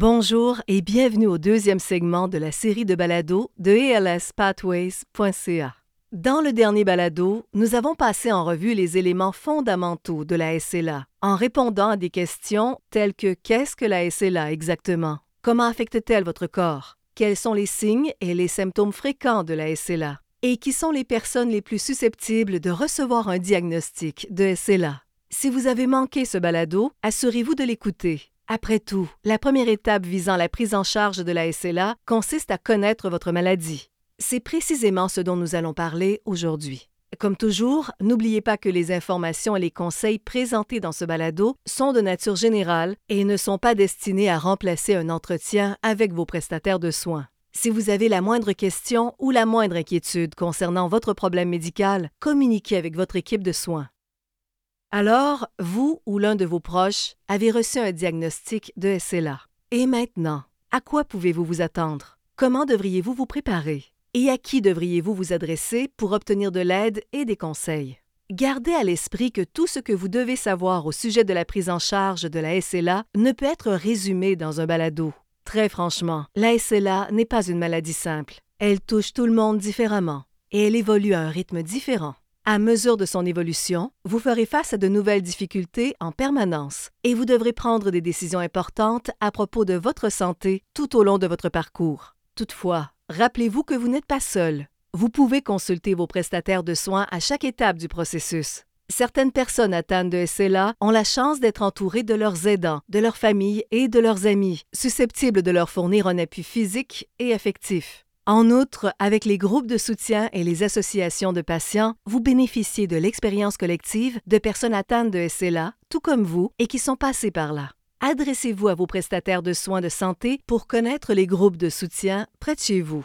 Bonjour et bienvenue au deuxième segment de la série de balados de alspathways.ca. Dans le dernier balado, nous avons passé en revue les éléments fondamentaux de la SLA en répondant à des questions telles que qu'est-ce que la SLA exactement? Comment affecte-t-elle votre corps? Quels sont les signes et les symptômes fréquents de la SLA? Et qui sont les personnes les plus susceptibles de recevoir un diagnostic de SLA? Si vous avez manqué ce balado, assurez-vous de l'écouter après tout, la première étape visant la prise en charge de la SLA consiste à connaître votre maladie. C'est précisément ce dont nous allons parler aujourd'hui. Comme toujours, n'oubliez pas que les informations et les conseils présentés dans ce balado sont de nature générale et ne sont pas destinés à remplacer un entretien avec vos prestataires de soins. Si vous avez la moindre question ou la moindre inquiétude concernant votre problème médical, communiquez avec votre équipe de soins. Alors, vous ou l'un de vos proches avez reçu un diagnostic de SLA. Et maintenant, à quoi pouvez-vous vous attendre? Comment devriez-vous vous préparer? Et à qui devriez-vous vous adresser pour obtenir de l'aide et des conseils? Gardez à l'esprit que tout ce que vous devez savoir au sujet de la prise en charge de la SLA ne peut être résumé dans un balado. Très franchement, la SLA n'est pas une maladie simple. Elle touche tout le monde différemment et elle évolue à un rythme différent. À mesure de son évolution, vous ferez face à de nouvelles difficultés en permanence et vous devrez prendre des décisions importantes à propos de votre santé tout au long de votre parcours. Toutefois, rappelez-vous que vous n'êtes pas seul. Vous pouvez consulter vos prestataires de soins à chaque étape du processus. Certaines personnes atteintes de SLA ont la chance d'être entourées de leurs aidants, de leur famille et de leurs amis, susceptibles de leur fournir un appui physique et affectif. En outre, avec les groupes de soutien et les associations de patients, vous bénéficiez de l'expérience collective de personnes atteintes de SLA, tout comme vous, et qui sont passées par là. Adressez-vous à vos prestataires de soins de santé pour connaître les groupes de soutien près de chez vous.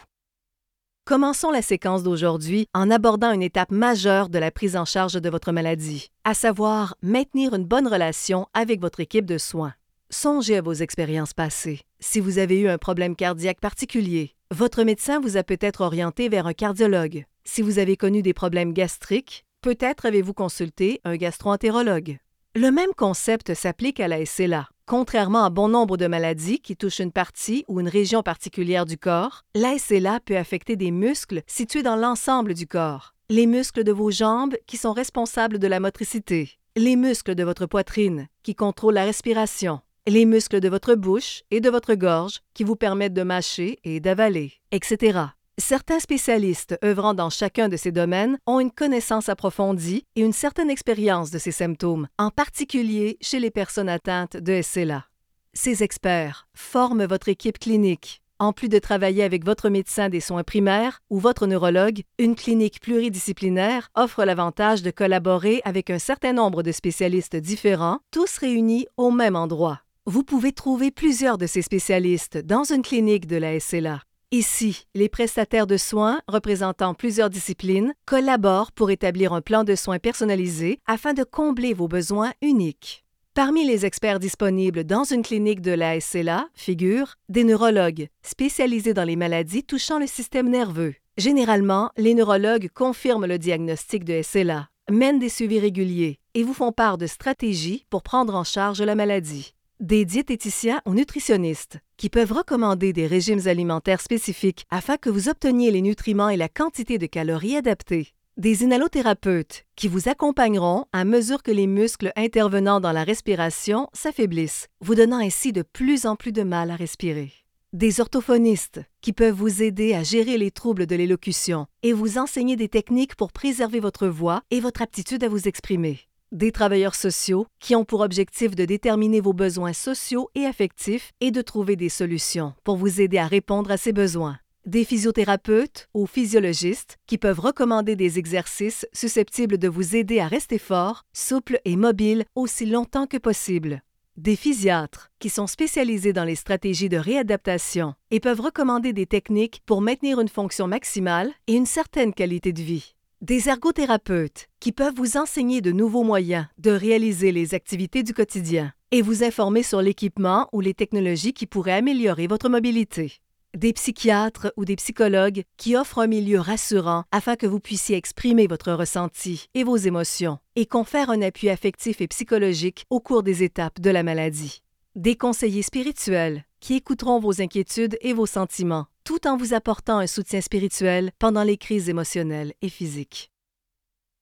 Commençons la séquence d'aujourd'hui en abordant une étape majeure de la prise en charge de votre maladie, à savoir maintenir une bonne relation avec votre équipe de soins. Songez à vos expériences passées. Si vous avez eu un problème cardiaque particulier, votre médecin vous a peut-être orienté vers un cardiologue. Si vous avez connu des problèmes gastriques, peut-être avez-vous consulté un gastroentérologue. Le même concept s'applique à la SLA. Contrairement à bon nombre de maladies qui touchent une partie ou une région particulière du corps, la SLA peut affecter des muscles situés dans l'ensemble du corps. Les muscles de vos jambes qui sont responsables de la motricité, les muscles de votre poitrine qui contrôlent la respiration, les muscles de votre bouche et de votre gorge qui vous permettent de mâcher et d'avaler, etc. Certains spécialistes œuvrant dans chacun de ces domaines ont une connaissance approfondie et une certaine expérience de ces symptômes, en particulier chez les personnes atteintes de SLA. Ces experts forment votre équipe clinique. En plus de travailler avec votre médecin des soins primaires ou votre neurologue, une clinique pluridisciplinaire offre l'avantage de collaborer avec un certain nombre de spécialistes différents, tous réunis au même endroit. Vous pouvez trouver plusieurs de ces spécialistes dans une clinique de la SLA. Ici, les prestataires de soins représentant plusieurs disciplines collaborent pour établir un plan de soins personnalisé afin de combler vos besoins uniques. Parmi les experts disponibles dans une clinique de la SLA figurent des neurologues spécialisés dans les maladies touchant le système nerveux. Généralement, les neurologues confirment le diagnostic de SLA, mènent des suivis réguliers et vous font part de stratégies pour prendre en charge la maladie des diététiciens ou nutritionnistes qui peuvent recommander des régimes alimentaires spécifiques afin que vous obteniez les nutriments et la quantité de calories adaptées. Des inhalothérapeutes qui vous accompagneront à mesure que les muscles intervenant dans la respiration s'affaiblissent, vous donnant ainsi de plus en plus de mal à respirer. Des orthophonistes qui peuvent vous aider à gérer les troubles de l'élocution et vous enseigner des techniques pour préserver votre voix et votre aptitude à vous exprimer des travailleurs sociaux qui ont pour objectif de déterminer vos besoins sociaux et affectifs et de trouver des solutions pour vous aider à répondre à ces besoins. Des physiothérapeutes ou physiologistes qui peuvent recommander des exercices susceptibles de vous aider à rester fort, souple et mobile aussi longtemps que possible. Des physiatres qui sont spécialisés dans les stratégies de réadaptation et peuvent recommander des techniques pour maintenir une fonction maximale et une certaine qualité de vie des ergothérapeutes qui peuvent vous enseigner de nouveaux moyens de réaliser les activités du quotidien et vous informer sur l'équipement ou les technologies qui pourraient améliorer votre mobilité. Des psychiatres ou des psychologues qui offrent un milieu rassurant afin que vous puissiez exprimer votre ressenti et vos émotions et confèrent un appui affectif et psychologique au cours des étapes de la maladie. Des conseillers spirituels qui écouteront vos inquiétudes et vos sentiments, tout en vous apportant un soutien spirituel pendant les crises émotionnelles et physiques.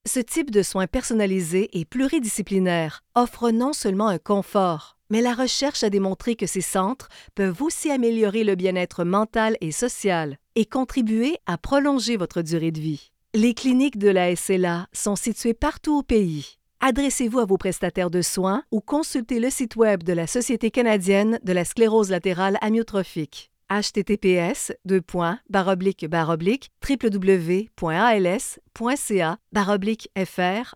Ce type de soins personnalisés et pluridisciplinaires offre non seulement un confort, mais la recherche a démontré que ces centres peuvent aussi améliorer le bien-être mental et social et contribuer à prolonger votre durée de vie. Les cliniques de la SLA sont situées partout au pays. Adressez-vous à vos prestataires de soins ou consultez le site Web de la Société canadienne de la sclérose latérale amyotrophique https www.als.ca fr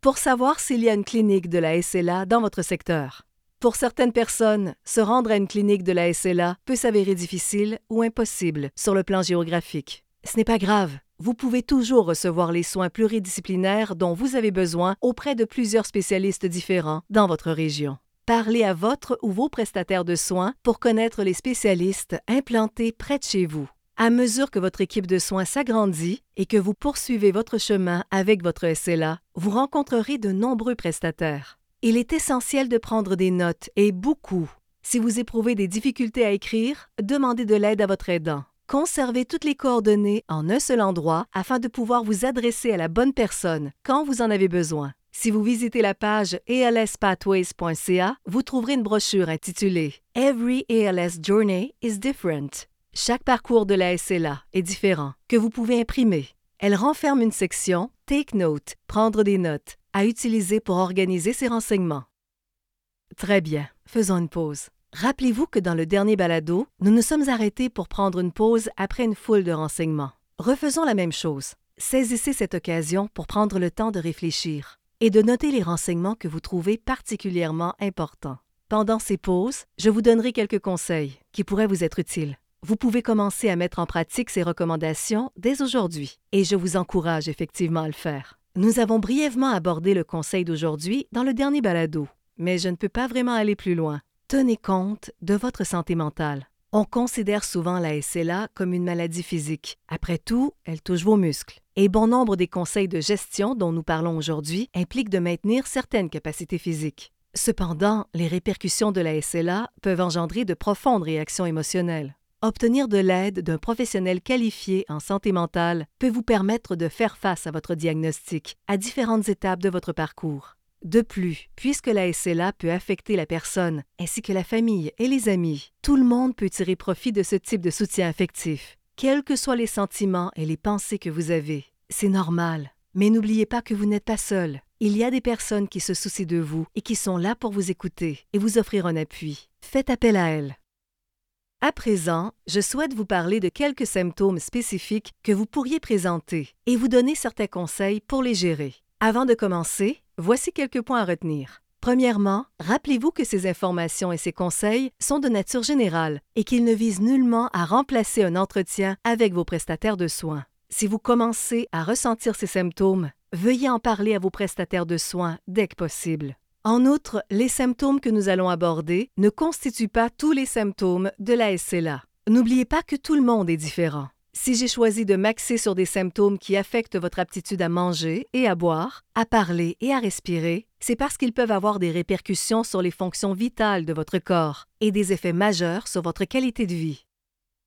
pour savoir s'il y a une clinique de la SLA dans votre secteur. Pour certaines personnes, se rendre à une clinique de la SLA peut s'avérer difficile ou impossible sur le plan géographique. Ce n'est pas grave. Vous pouvez toujours recevoir les soins pluridisciplinaires dont vous avez besoin auprès de plusieurs spécialistes différents dans votre région. Parlez à votre ou vos prestataires de soins pour connaître les spécialistes implantés près de chez vous. À mesure que votre équipe de soins s'agrandit et que vous poursuivez votre chemin avec votre SLA, vous rencontrerez de nombreux prestataires. Il est essentiel de prendre des notes et beaucoup. Si vous éprouvez des difficultés à écrire, demandez de l'aide à votre aidant. Conservez toutes les coordonnées en un seul endroit afin de pouvoir vous adresser à la bonne personne quand vous en avez besoin. Si vous visitez la page alspathways.ca, vous trouverez une brochure intitulée Every ALS Journey is Different. Chaque parcours de la SLA est différent, que vous pouvez imprimer. Elle renferme une section Take Note, prendre des notes, à utiliser pour organiser ces renseignements. Très bien, faisons une pause. Rappelez-vous que dans le dernier balado, nous nous sommes arrêtés pour prendre une pause après une foule de renseignements. Refaisons la même chose. Saisissez cette occasion pour prendre le temps de réfléchir et de noter les renseignements que vous trouvez particulièrement importants. Pendant ces pauses, je vous donnerai quelques conseils qui pourraient vous être utiles. Vous pouvez commencer à mettre en pratique ces recommandations dès aujourd'hui, et je vous encourage effectivement à le faire. Nous avons brièvement abordé le conseil d'aujourd'hui dans le dernier balado, mais je ne peux pas vraiment aller plus loin. Tenez compte de votre santé mentale. On considère souvent la SLA comme une maladie physique. Après tout, elle touche vos muscles. Et bon nombre des conseils de gestion dont nous parlons aujourd'hui impliquent de maintenir certaines capacités physiques. Cependant, les répercussions de la SLA peuvent engendrer de profondes réactions émotionnelles. Obtenir de l'aide d'un professionnel qualifié en santé mentale peut vous permettre de faire face à votre diagnostic à différentes étapes de votre parcours. De plus, puisque la SLA peut affecter la personne, ainsi que la famille et les amis, tout le monde peut tirer profit de ce type de soutien affectif quels que soient les sentiments et les pensées que vous avez. C'est normal. Mais n'oubliez pas que vous n'êtes pas seul. Il y a des personnes qui se soucient de vous et qui sont là pour vous écouter et vous offrir un appui. Faites appel à elles. À présent, je souhaite vous parler de quelques symptômes spécifiques que vous pourriez présenter et vous donner certains conseils pour les gérer. Avant de commencer, voici quelques points à retenir. Premièrement, rappelez-vous que ces informations et ces conseils sont de nature générale et qu'ils ne visent nullement à remplacer un entretien avec vos prestataires de soins. Si vous commencez à ressentir ces symptômes, veuillez en parler à vos prestataires de soins dès que possible. En outre, les symptômes que nous allons aborder ne constituent pas tous les symptômes de la SLA. N'oubliez pas que tout le monde est différent. Si j'ai choisi de m'axer sur des symptômes qui affectent votre aptitude à manger et à boire, à parler et à respirer, c'est parce qu'ils peuvent avoir des répercussions sur les fonctions vitales de votre corps et des effets majeurs sur votre qualité de vie.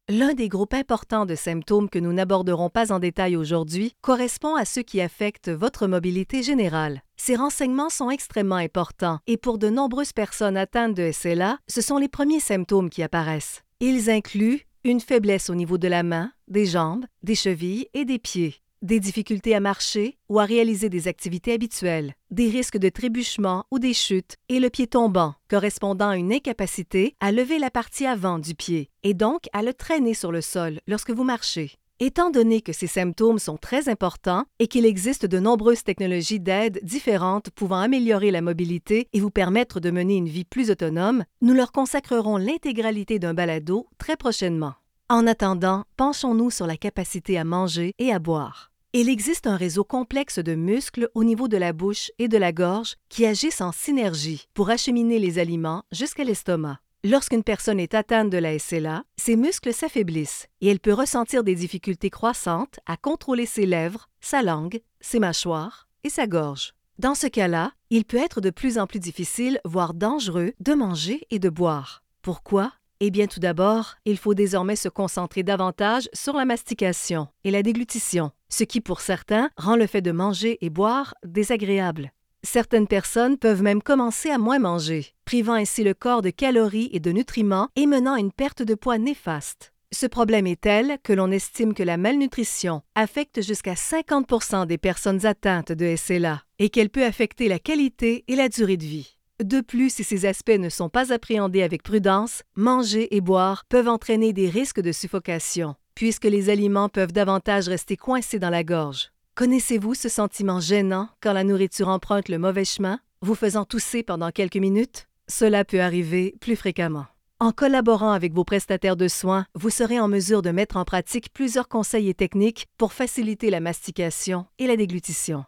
L'un des groupes importants de symptômes que nous n'aborderons pas en détail aujourd'hui correspond à ceux qui affectent votre mobilité générale. Ces renseignements sont extrêmement importants et pour de nombreuses personnes atteintes de SLA, ce sont les premiers symptômes qui apparaissent. Ils incluent une faiblesse au niveau de la main, des jambes, des chevilles et des pieds, des difficultés à marcher ou à réaliser des activités habituelles, des risques de trébuchement ou des chutes et le pied tombant, correspondant à une incapacité à lever la partie avant du pied et donc à le traîner sur le sol lorsque vous marchez. Étant donné que ces symptômes sont très importants et qu'il existe de nombreuses technologies d'aide différentes pouvant améliorer la mobilité et vous permettre de mener une vie plus autonome, nous leur consacrerons l'intégralité d'un balado très prochainement. En attendant, penchons-nous sur la capacité à manger et à boire. Il existe un réseau complexe de muscles au niveau de la bouche et de la gorge qui agissent en synergie pour acheminer les aliments jusqu'à l'estomac. Lorsqu'une personne est atteinte de la SLA, ses muscles s'affaiblissent et elle peut ressentir des difficultés croissantes à contrôler ses lèvres, sa langue, ses mâchoires et sa gorge. Dans ce cas-là, il peut être de plus en plus difficile, voire dangereux, de manger et de boire. Pourquoi? Eh bien tout d'abord, il faut désormais se concentrer davantage sur la mastication et la déglutition, ce qui pour certains rend le fait de manger et boire désagréable. Certaines personnes peuvent même commencer à moins manger, privant ainsi le corps de calories et de nutriments et menant à une perte de poids néfaste. Ce problème est tel que l'on estime que la malnutrition affecte jusqu'à 50 des personnes atteintes de SLA et qu'elle peut affecter la qualité et la durée de vie. De plus, si ces aspects ne sont pas appréhendés avec prudence, manger et boire peuvent entraîner des risques de suffocation, puisque les aliments peuvent davantage rester coincés dans la gorge. Connaissez-vous ce sentiment gênant quand la nourriture emprunte le mauvais chemin, vous faisant tousser pendant quelques minutes? Cela peut arriver plus fréquemment. En collaborant avec vos prestataires de soins, vous serez en mesure de mettre en pratique plusieurs conseils et techniques pour faciliter la mastication et la déglutition.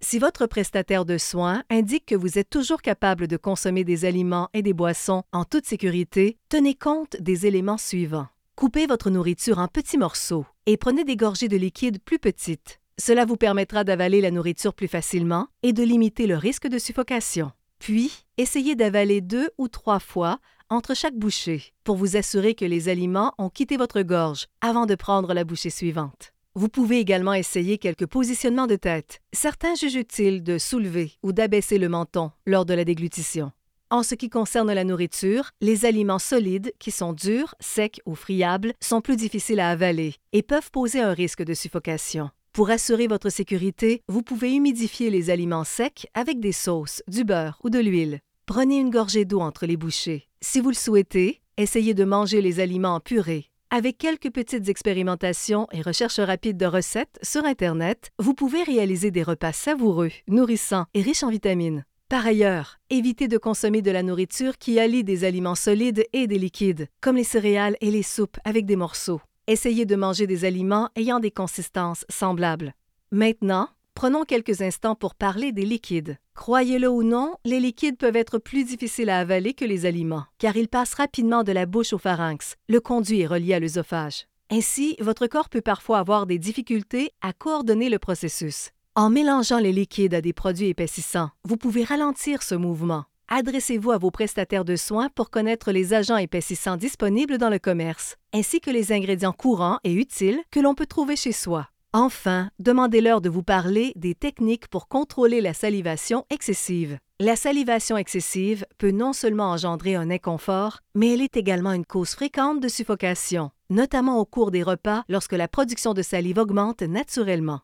Si votre prestataire de soins indique que vous êtes toujours capable de consommer des aliments et des boissons en toute sécurité, tenez compte des éléments suivants. Coupez votre nourriture en petits morceaux et prenez des gorgées de liquide plus petites. Cela vous permettra d'avaler la nourriture plus facilement et de limiter le risque de suffocation. Puis, essayez d'avaler deux ou trois fois entre chaque bouchée pour vous assurer que les aliments ont quitté votre gorge avant de prendre la bouchée suivante. Vous pouvez également essayer quelques positionnements de tête. Certains jugent utile de soulever ou d'abaisser le menton lors de la déglutition. En ce qui concerne la nourriture, les aliments solides, qui sont durs, secs ou friables, sont plus difficiles à avaler et peuvent poser un risque de suffocation. Pour assurer votre sécurité, vous pouvez humidifier les aliments secs avec des sauces, du beurre ou de l'huile. Prenez une gorgée d'eau entre les bouchées. Si vous le souhaitez, essayez de manger les aliments en purée. Avec quelques petites expérimentations et recherches rapides de recettes sur Internet, vous pouvez réaliser des repas savoureux, nourrissants et riches en vitamines. Par ailleurs, évitez de consommer de la nourriture qui allie des aliments solides et des liquides, comme les céréales et les soupes avec des morceaux. Essayez de manger des aliments ayant des consistances semblables. Maintenant, prenons quelques instants pour parler des liquides. Croyez-le ou non, les liquides peuvent être plus difficiles à avaler que les aliments, car ils passent rapidement de la bouche au pharynx. Le conduit est relié à l'œsophage. Ainsi, votre corps peut parfois avoir des difficultés à coordonner le processus. En mélangeant les liquides à des produits épaississants, vous pouvez ralentir ce mouvement adressez-vous à vos prestataires de soins pour connaître les agents épaississants disponibles dans le commerce, ainsi que les ingrédients courants et utiles que l'on peut trouver chez soi. Enfin, demandez-leur de vous parler des techniques pour contrôler la salivation excessive. La salivation excessive peut non seulement engendrer un inconfort, mais elle est également une cause fréquente de suffocation, notamment au cours des repas lorsque la production de salive augmente naturellement.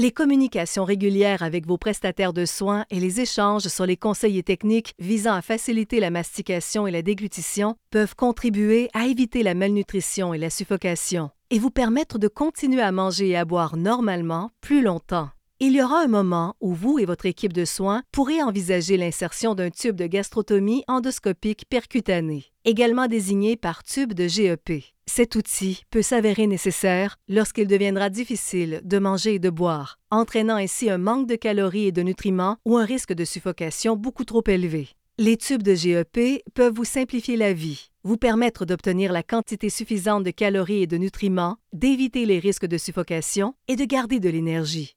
Les communications régulières avec vos prestataires de soins et les échanges sur les conseils techniques visant à faciliter la mastication et la déglutition peuvent contribuer à éviter la malnutrition et la suffocation et vous permettre de continuer à manger et à boire normalement plus longtemps. Il y aura un moment où vous et votre équipe de soins pourrez envisager l'insertion d'un tube de gastrotomie endoscopique percutané, également désigné par tube de GEP. Cet outil peut s'avérer nécessaire lorsqu'il deviendra difficile de manger et de boire, entraînant ainsi un manque de calories et de nutriments ou un risque de suffocation beaucoup trop élevé. Les tubes de GEP peuvent vous simplifier la vie, vous permettre d'obtenir la quantité suffisante de calories et de nutriments, d'éviter les risques de suffocation et de garder de l'énergie.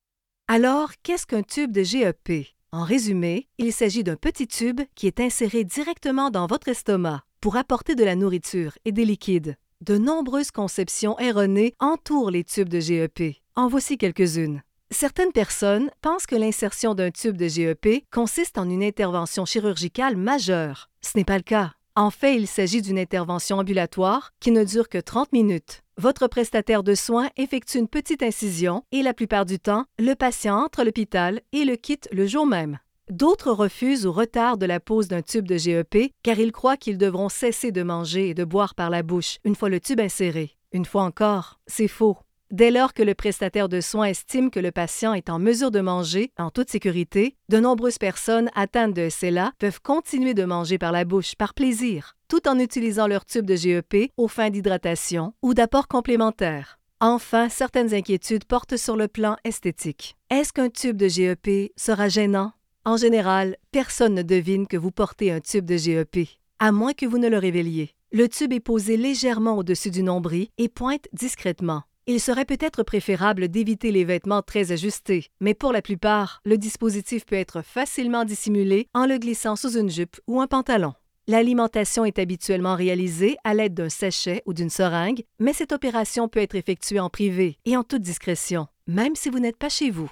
Alors, qu'est-ce qu'un tube de GEP? En résumé, il s'agit d'un petit tube qui est inséré directement dans votre estomac pour apporter de la nourriture et des liquides. De nombreuses conceptions erronées entourent les tubes de GEP. En voici quelques-unes. Certaines personnes pensent que l'insertion d'un tube de GEP consiste en une intervention chirurgicale majeure. Ce n'est pas le cas. En fait, il s'agit d'une intervention ambulatoire qui ne dure que 30 minutes. Votre prestataire de soins effectue une petite incision et la plupart du temps, le patient entre à l'hôpital et le quitte le jour même. D'autres refusent ou retardent la pose d'un tube de GEP car ils croient qu'ils devront cesser de manger et de boire par la bouche une fois le tube inséré. Une fois encore, c'est faux. Dès lors que le prestataire de soins estime que le patient est en mesure de manger en toute sécurité, de nombreuses personnes atteintes de SLA peuvent continuer de manger par la bouche par plaisir, tout en utilisant leur tube de GEP aux fins d'hydratation ou d'apport complémentaire. Enfin, certaines inquiétudes portent sur le plan esthétique. Est-ce qu'un tube de GEP sera gênant? En général, personne ne devine que vous portez un tube de GEP, à moins que vous ne le révéliez. Le tube est posé légèrement au-dessus du nombril et pointe discrètement. Il serait peut-être préférable d'éviter les vêtements très ajustés, mais pour la plupart, le dispositif peut être facilement dissimulé en le glissant sous une jupe ou un pantalon. L'alimentation est habituellement réalisée à l'aide d'un sachet ou d'une seringue, mais cette opération peut être effectuée en privé et en toute discrétion, même si vous n'êtes pas chez vous.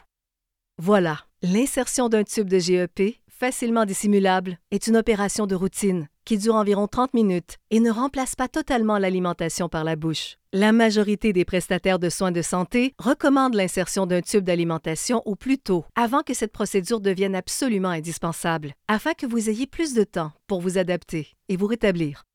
Voilà, l'insertion d'un tube de GEP, facilement dissimulable, est une opération de routine qui dure environ 30 minutes et ne remplace pas totalement l'alimentation par la bouche. La majorité des prestataires de soins de santé recommandent l'insertion d'un tube d'alimentation au plus tôt, avant que cette procédure devienne absolument indispensable, afin que vous ayez plus de temps pour vous adapter et vous rétablir.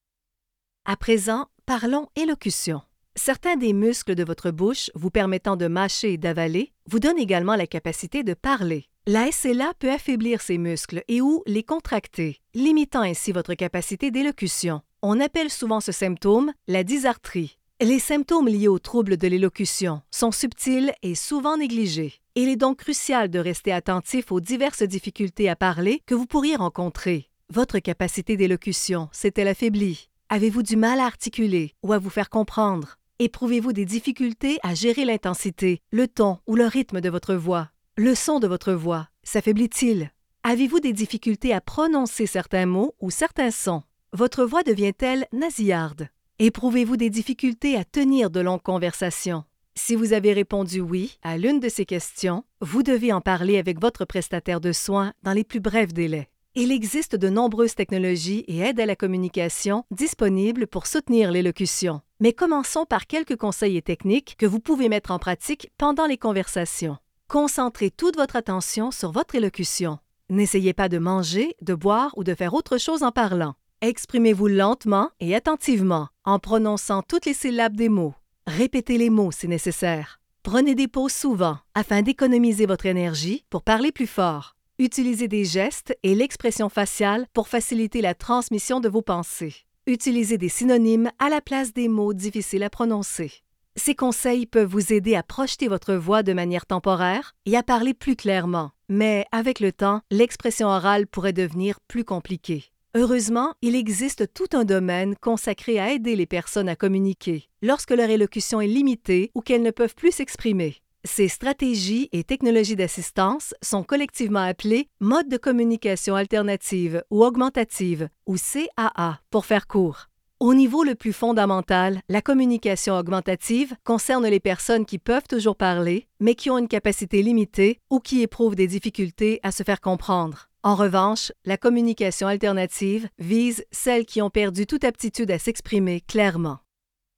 À présent, parlons élocution. Certains des muscles de votre bouche vous permettant de mâcher et d'avaler vous donnent également la capacité de parler. La SLA peut affaiblir ces muscles et ou les contracter, limitant ainsi votre capacité d'élocution. On appelle souvent ce symptôme la dysarthrie. Les symptômes liés aux troubles de l'élocution sont subtils et souvent négligés. Il est donc crucial de rester attentif aux diverses difficultés à parler que vous pourriez rencontrer. Votre capacité d'élocution s'est-elle affaiblie? Avez-vous du mal à articuler ou à vous faire comprendre? Éprouvez-vous des difficultés à gérer l'intensité, le ton ou le rythme de votre voix? Le son de votre voix s'affaiblit-il? Avez-vous des difficultés à prononcer certains mots ou certains sons? Votre voix devient-elle nasillarde? Éprouvez-vous des difficultés à tenir de longues conversations? Si vous avez répondu oui à l'une de ces questions, vous devez en parler avec votre prestataire de soins dans les plus brefs délais. Il existe de nombreuses technologies et aides à la communication disponibles pour soutenir l'élocution. Mais commençons par quelques conseils et techniques que vous pouvez mettre en pratique pendant les conversations. Concentrez toute votre attention sur votre élocution. N'essayez pas de manger, de boire ou de faire autre chose en parlant. Exprimez-vous lentement et attentivement, en prononçant toutes les syllabes des mots. Répétez les mots si nécessaire. Prenez des pauses souvent afin d'économiser votre énergie pour parler plus fort. Utilisez des gestes et l'expression faciale pour faciliter la transmission de vos pensées. Utilisez des synonymes à la place des mots difficiles à prononcer. Ces conseils peuvent vous aider à projeter votre voix de manière temporaire et à parler plus clairement, mais avec le temps, l'expression orale pourrait devenir plus compliquée. Heureusement, il existe tout un domaine consacré à aider les personnes à communiquer lorsque leur élocution est limitée ou qu'elles ne peuvent plus s'exprimer. Ces stratégies et technologies d'assistance sont collectivement appelées modes de communication alternative ou augmentative, ou CAA pour faire court. Au niveau le plus fondamental, la communication augmentative concerne les personnes qui peuvent toujours parler, mais qui ont une capacité limitée ou qui éprouvent des difficultés à se faire comprendre. En revanche, la communication alternative vise celles qui ont perdu toute aptitude à s'exprimer clairement.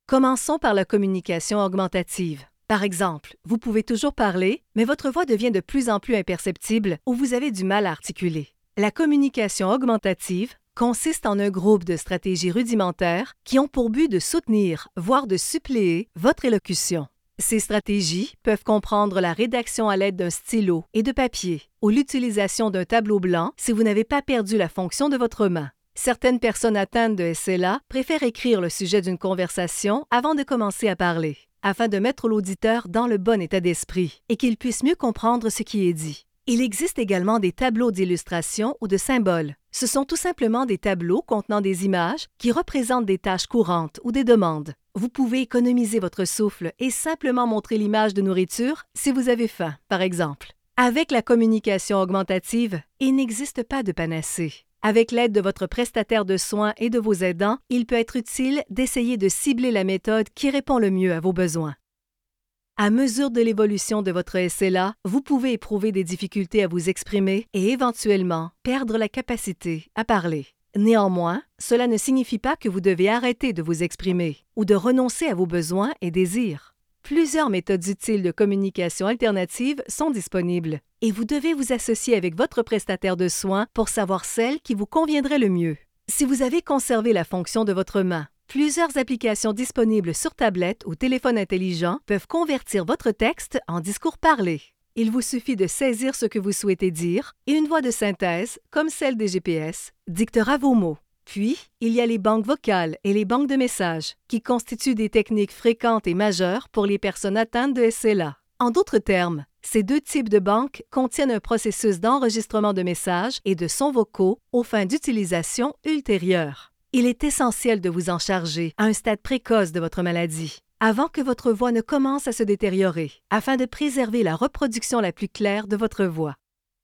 Commençons par la communication augmentative. Par exemple, vous pouvez toujours parler, mais votre voix devient de plus en plus imperceptible ou vous avez du mal à articuler. La communication augmentative consiste en un groupe de stratégies rudimentaires qui ont pour but de soutenir, voire de suppléer, votre élocution. Ces stratégies peuvent comprendre la rédaction à l'aide d'un stylo et de papier ou l'utilisation d'un tableau blanc si vous n'avez pas perdu la fonction de votre main. Certaines personnes atteintes de SLA préfèrent écrire le sujet d'une conversation avant de commencer à parler afin de mettre l'auditeur dans le bon état d'esprit et qu'il puisse mieux comprendre ce qui est dit. Il existe également des tableaux d'illustration ou de symboles. Ce sont tout simplement des tableaux contenant des images qui représentent des tâches courantes ou des demandes. Vous pouvez économiser votre souffle et simplement montrer l'image de nourriture si vous avez faim, par exemple. Avec la communication augmentative, il n'existe pas de panacée. Avec l'aide de votre prestataire de soins et de vos aidants, il peut être utile d'essayer de cibler la méthode qui répond le mieux à vos besoins. À mesure de l'évolution de votre SLA, vous pouvez éprouver des difficultés à vous exprimer et éventuellement perdre la capacité à parler. Néanmoins, cela ne signifie pas que vous devez arrêter de vous exprimer ou de renoncer à vos besoins et désirs. Plusieurs méthodes utiles de communication alternative sont disponibles et vous devez vous associer avec votre prestataire de soins pour savoir celle qui vous conviendrait le mieux. Si vous avez conservé la fonction de votre main, plusieurs applications disponibles sur tablette ou téléphone intelligent peuvent convertir votre texte en discours parlé. Il vous suffit de saisir ce que vous souhaitez dire et une voix de synthèse, comme celle des GPS, dictera vos mots. Puis, il y a les banques vocales et les banques de messages, qui constituent des techniques fréquentes et majeures pour les personnes atteintes de SLA. En d'autres termes, ces deux types de banques contiennent un processus d'enregistrement de messages et de sons vocaux aux fins d'utilisation ultérieure. Il est essentiel de vous en charger à un stade précoce de votre maladie, avant que votre voix ne commence à se détériorer, afin de préserver la reproduction la plus claire de votre voix.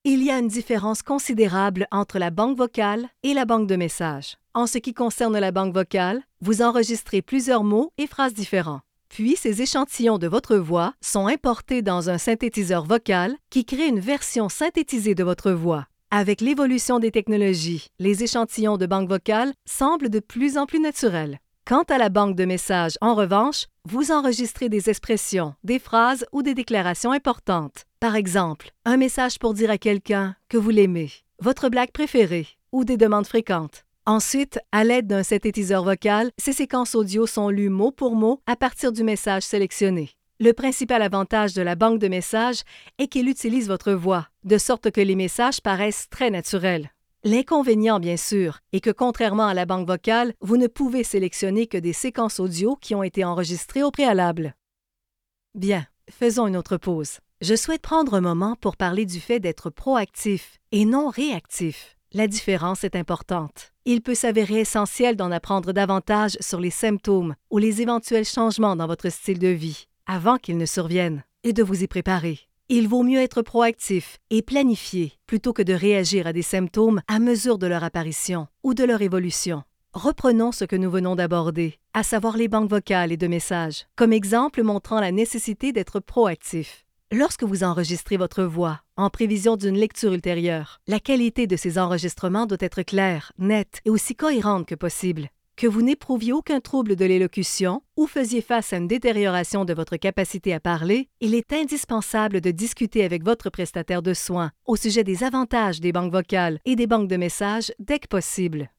Il y a une différence considérable entre la banque vocale et la banque de messages. En ce qui concerne la banque vocale, vous enregistrez plusieurs mots et phrases différents. Puis ces échantillons de votre voix sont importés dans un synthétiseur vocal qui crée une version synthétisée de votre voix. Avec l'évolution des technologies, les échantillons de banque vocale semblent de plus en plus naturels. Quant à la banque de messages, en revanche, vous enregistrez des expressions, des phrases ou des déclarations importantes. Par exemple, un message pour dire à quelqu'un que vous l'aimez, votre blague préférée ou des demandes fréquentes. Ensuite, à l'aide d'un synthétiseur vocal, ces séquences audio sont lues mot pour mot à partir du message sélectionné. Le principal avantage de la banque de messages est qu'elle utilise votre voix, de sorte que les messages paraissent très naturels. L'inconvénient, bien sûr, est que contrairement à la banque vocale, vous ne pouvez sélectionner que des séquences audio qui ont été enregistrées au préalable. Bien, faisons une autre pause. Je souhaite prendre un moment pour parler du fait d'être proactif et non réactif. La différence est importante. Il peut s'avérer essentiel d'en apprendre davantage sur les symptômes ou les éventuels changements dans votre style de vie avant qu'ils ne surviennent et de vous y préparer. Il vaut mieux être proactif et planifié plutôt que de réagir à des symptômes à mesure de leur apparition ou de leur évolution. Reprenons ce que nous venons d'aborder, à savoir les banques vocales et de messages, comme exemple montrant la nécessité d'être proactif. Lorsque vous enregistrez votre voix, en prévision d'une lecture ultérieure, la qualité de ces enregistrements doit être claire, nette et aussi cohérente que possible. Que vous n'éprouviez aucun trouble de l'élocution ou faisiez face à une détérioration de votre capacité à parler, il est indispensable de discuter avec votre prestataire de soins au sujet des avantages des banques vocales et des banques de messages dès que possible.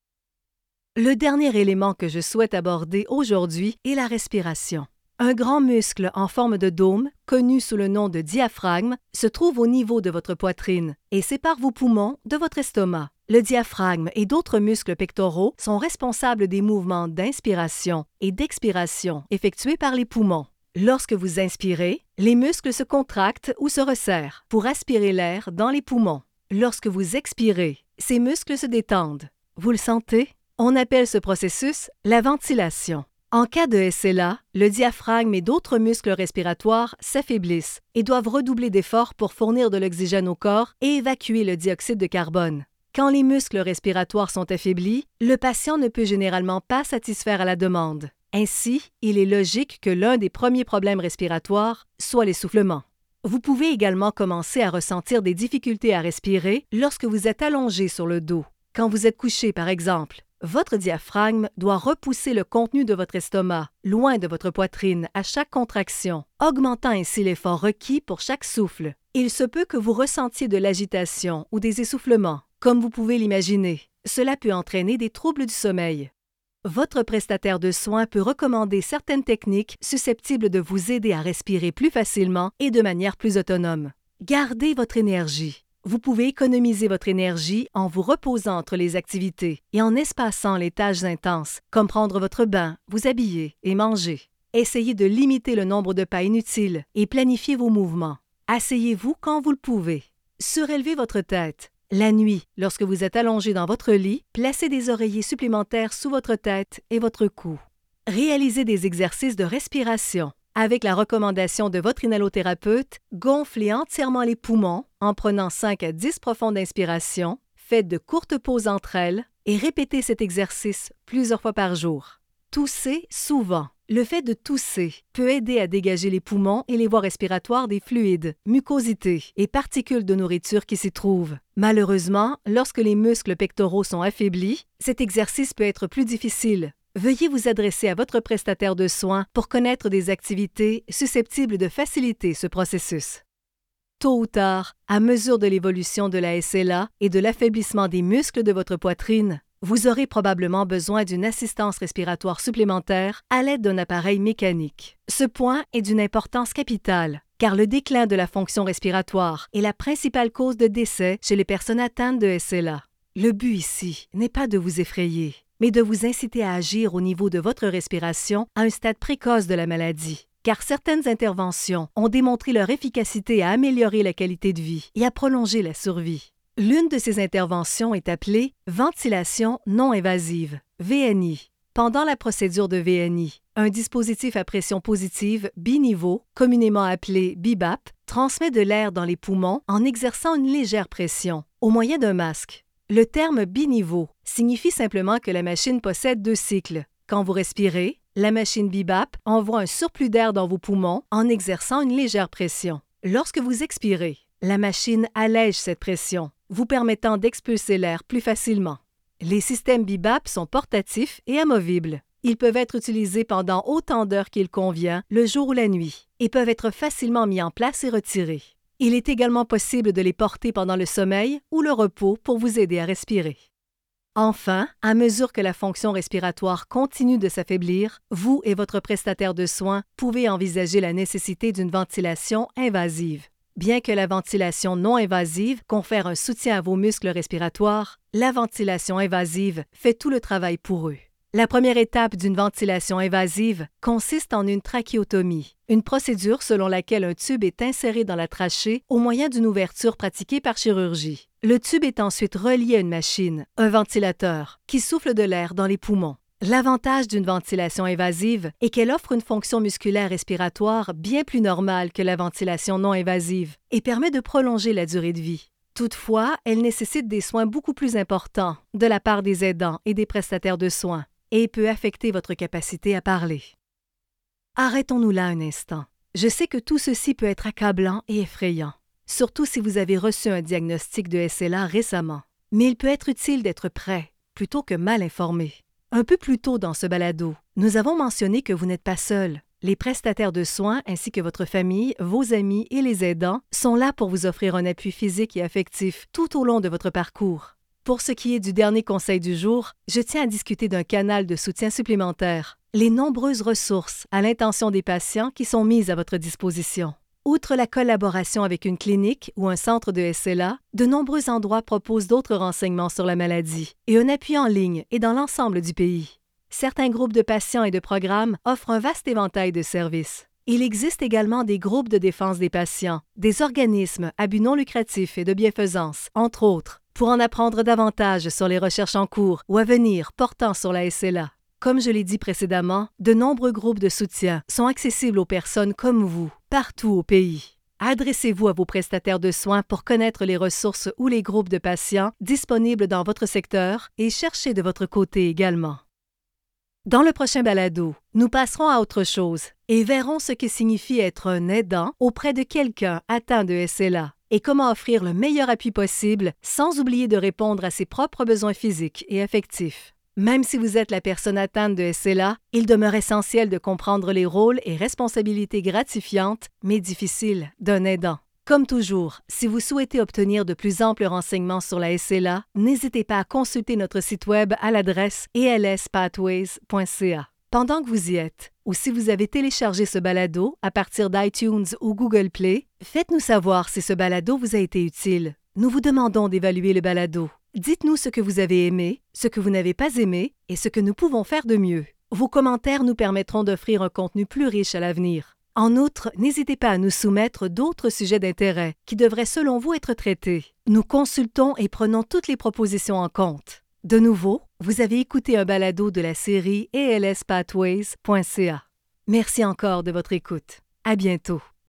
Le dernier élément que je souhaite aborder aujourd'hui est la respiration. Un grand muscle en forme de dôme, connu sous le nom de diaphragme, se trouve au niveau de votre poitrine et sépare vos poumons de votre estomac. Le diaphragme et d'autres muscles pectoraux sont responsables des mouvements d'inspiration et d'expiration effectués par les poumons. Lorsque vous inspirez, les muscles se contractent ou se resserrent pour aspirer l'air dans les poumons. Lorsque vous expirez, ces muscles se détendent. Vous le sentez? On appelle ce processus la ventilation. En cas de SLA, le diaphragme et d'autres muscles respiratoires s'affaiblissent et doivent redoubler d'efforts pour fournir de l'oxygène au corps et évacuer le dioxyde de carbone. Quand les muscles respiratoires sont affaiblis, le patient ne peut généralement pas satisfaire à la demande. Ainsi, il est logique que l'un des premiers problèmes respiratoires soit l'essoufflement. Vous pouvez également commencer à ressentir des difficultés à respirer lorsque vous êtes allongé sur le dos. Quand vous êtes couché, par exemple, votre diaphragme doit repousser le contenu de votre estomac loin de votre poitrine à chaque contraction, augmentant ainsi l'effort requis pour chaque souffle. Il se peut que vous ressentiez de l'agitation ou des essoufflements, comme vous pouvez l'imaginer. Cela peut entraîner des troubles du sommeil. Votre prestataire de soins peut recommander certaines techniques susceptibles de vous aider à respirer plus facilement et de manière plus autonome. Gardez votre énergie. Vous pouvez économiser votre énergie en vous reposant entre les activités et en espaçant les tâches intenses, comme prendre votre bain, vous habiller et manger. Essayez de limiter le nombre de pas inutiles et planifiez vos mouvements. Asseyez-vous quand vous le pouvez. Surélevez votre tête. La nuit, lorsque vous êtes allongé dans votre lit, placez des oreillers supplémentaires sous votre tête et votre cou. Réalisez des exercices de respiration. Avec la recommandation de votre inhalothérapeute, gonflez entièrement les poumons en prenant 5 à 10 profondes inspirations, faites de courtes pauses entre elles et répétez cet exercice plusieurs fois par jour. Toussez souvent. Le fait de tousser peut aider à dégager les poumons et les voies respiratoires des fluides, mucosités et particules de nourriture qui s'y trouvent. Malheureusement, lorsque les muscles pectoraux sont affaiblis, cet exercice peut être plus difficile, veuillez vous adresser à votre prestataire de soins pour connaître des activités susceptibles de faciliter ce processus. Tôt ou tard, à mesure de l'évolution de la SLA et de l'affaiblissement des muscles de votre poitrine, vous aurez probablement besoin d'une assistance respiratoire supplémentaire à l'aide d'un appareil mécanique. Ce point est d'une importance capitale, car le déclin de la fonction respiratoire est la principale cause de décès chez les personnes atteintes de SLA. Le but ici n'est pas de vous effrayer, mais de vous inciter à agir au niveau de votre respiration à un stade précoce de la maladie. Car certaines interventions ont démontré leur efficacité à améliorer la qualité de vie et à prolonger la survie. L'une de ces interventions est appelée ventilation non invasive, VNI. Pendant la procédure de VNI, un dispositif à pression positive biniveau, communément appelé BIBAP, transmet de l'air dans les poumons en exerçant une légère pression, au moyen d'un masque. Le terme biniveau signifie simplement que la machine possède deux cycles. Quand vous respirez, la machine BIBAP envoie un surplus d'air dans vos poumons en exerçant une légère pression. Lorsque vous expirez, la machine allège cette pression, vous permettant d'expulser l'air plus facilement. Les systèmes BIBAP sont portatifs et amovibles. Ils peuvent être utilisés pendant autant d'heures qu'il convient, le jour ou la nuit, et peuvent être facilement mis en place et retirés. Il est également possible de les porter pendant le sommeil ou le repos pour vous aider à respirer. Enfin, à mesure que la fonction respiratoire continue de s'affaiblir, vous et votre prestataire de soins pouvez envisager la nécessité d'une ventilation invasive. Bien que la ventilation non invasive confère un soutien à vos muscles respiratoires, la ventilation invasive fait tout le travail pour eux. La première étape d'une ventilation invasive consiste en une trachéotomie, une procédure selon laquelle un tube est inséré dans la trachée au moyen d'une ouverture pratiquée par chirurgie. Le tube est ensuite relié à une machine, un ventilateur, qui souffle de l'air dans les poumons. L'avantage d'une ventilation invasive est qu'elle offre une fonction musculaire respiratoire bien plus normale que la ventilation non invasive et permet de prolonger la durée de vie. Toutefois, elle nécessite des soins beaucoup plus importants de la part des aidants et des prestataires de soins et peut affecter votre capacité à parler. Arrêtons-nous là un instant. Je sais que tout ceci peut être accablant et effrayant, surtout si vous avez reçu un diagnostic de SLA récemment. Mais il peut être utile d'être prêt plutôt que mal informé. Un peu plus tôt dans ce balado, nous avons mentionné que vous n'êtes pas seul. Les prestataires de soins ainsi que votre famille, vos amis et les aidants sont là pour vous offrir un appui physique et affectif tout au long de votre parcours. Pour ce qui est du dernier conseil du jour, je tiens à discuter d'un canal de soutien supplémentaire, les nombreuses ressources à l'intention des patients qui sont mises à votre disposition. Outre la collaboration avec une clinique ou un centre de SLA, de nombreux endroits proposent d'autres renseignements sur la maladie et un appui en ligne et dans l'ensemble du pays. Certains groupes de patients et de programmes offrent un vaste éventail de services. Il existe également des groupes de défense des patients, des organismes à but non lucratif et de bienfaisance, entre autres, pour en apprendre davantage sur les recherches en cours ou à venir portant sur la SLA. Comme je l'ai dit précédemment, de nombreux groupes de soutien sont accessibles aux personnes comme vous, partout au pays. Adressez-vous à vos prestataires de soins pour connaître les ressources ou les groupes de patients disponibles dans votre secteur et cherchez de votre côté également. Dans le prochain balado, nous passerons à autre chose et verrons ce que signifie être un aidant auprès de quelqu'un atteint de SLA et comment offrir le meilleur appui possible sans oublier de répondre à ses propres besoins physiques et affectifs. Même si vous êtes la personne atteinte de SLA, il demeure essentiel de comprendre les rôles et responsabilités gratifiantes, mais difficiles, d'un aidant. Comme toujours, si vous souhaitez obtenir de plus amples renseignements sur la SLA, n'hésitez pas à consulter notre site web à l'adresse elspathways.ca. Pendant que vous y êtes, ou si vous avez téléchargé ce balado à partir d'iTunes ou Google Play, faites-nous savoir si ce balado vous a été utile. Nous vous demandons d'évaluer le balado. Dites-nous ce que vous avez aimé, ce que vous n'avez pas aimé et ce que nous pouvons faire de mieux. Vos commentaires nous permettront d'offrir un contenu plus riche à l'avenir. En outre, n'hésitez pas à nous soumettre d'autres sujets d'intérêt qui devraient selon vous être traités. Nous consultons et prenons toutes les propositions en compte. De nouveau, vous avez écouté un balado de la série ELSpathways.ca. Merci encore de votre écoute. À bientôt.